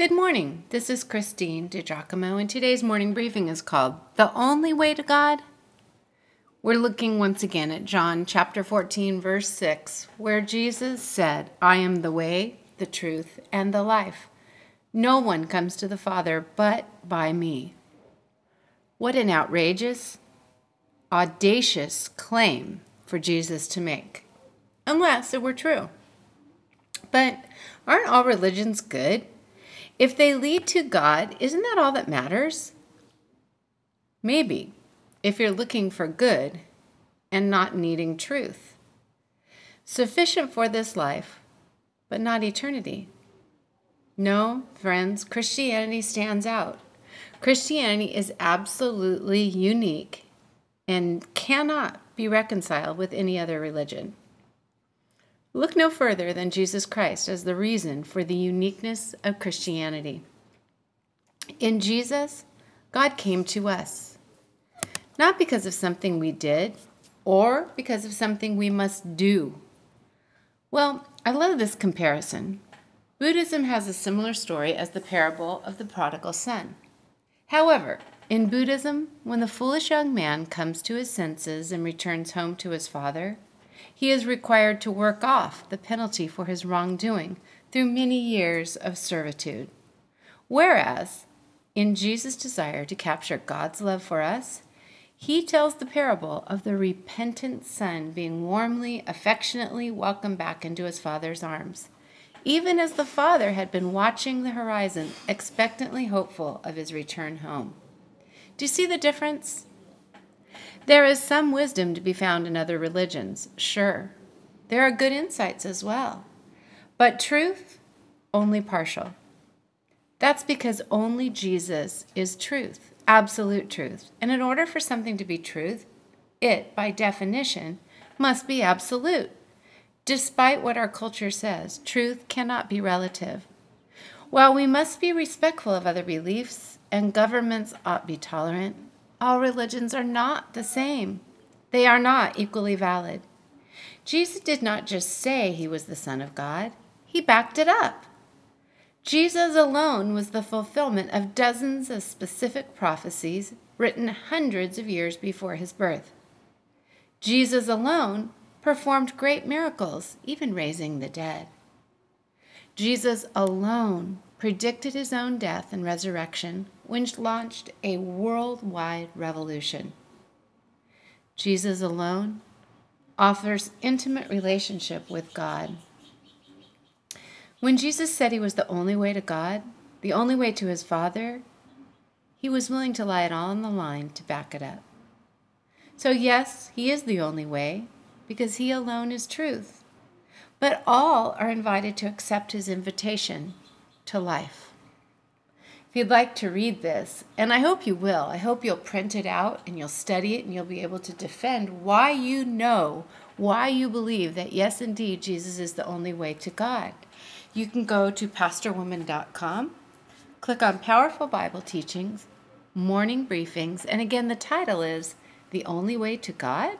Good morning. This is Christine DiGiacomo, and today's morning briefing is called The Only Way to God. We're looking once again at John chapter 14, verse 6, where Jesus said, I am the way, the truth, and the life. No one comes to the Father but by me. What an outrageous, audacious claim for Jesus to make, unless it were true. But aren't all religions good? If they lead to God, isn't that all that matters? Maybe, if you're looking for good and not needing truth. Sufficient for this life, but not eternity. No, friends, Christianity stands out. Christianity is absolutely unique and cannot be reconciled with any other religion. Look no further than Jesus Christ as the reason for the uniqueness of Christianity. In Jesus, God came to us, not because of something we did or because of something we must do. Well, I love this comparison. Buddhism has a similar story as the parable of the prodigal son. However, in Buddhism, when the foolish young man comes to his senses and returns home to his father, he is required to work off the penalty for his wrongdoing through many years of servitude. Whereas, in Jesus' desire to capture God's love for us, he tells the parable of the repentant son being warmly, affectionately welcomed back into his father's arms, even as the father had been watching the horizon, expectantly hopeful of his return home. Do you see the difference? There is some wisdom to be found in other religions, sure. There are good insights as well. But truth, only partial. That's because only Jesus is truth, absolute truth. And in order for something to be truth, it, by definition, must be absolute. Despite what our culture says, truth cannot be relative. While we must be respectful of other beliefs and governments ought be tolerant, all religions are not the same. They are not equally valid. Jesus did not just say he was the Son of God, he backed it up. Jesus alone was the fulfillment of dozens of specific prophecies written hundreds of years before his birth. Jesus alone performed great miracles, even raising the dead. Jesus alone predicted his own death and resurrection, which launched a worldwide revolution. Jesus alone offers intimate relationship with God. When Jesus said he was the only way to God, the only way to his Father, he was willing to lie it all on the line to back it up. So, yes, he is the only way because he alone is truth. But all are invited to accept his invitation to life. If you'd like to read this, and I hope you will, I hope you'll print it out and you'll study it and you'll be able to defend why you know, why you believe that yes, indeed, Jesus is the only way to God. You can go to pastorwoman.com, click on Powerful Bible Teachings, Morning Briefings, and again, the title is The Only Way to God?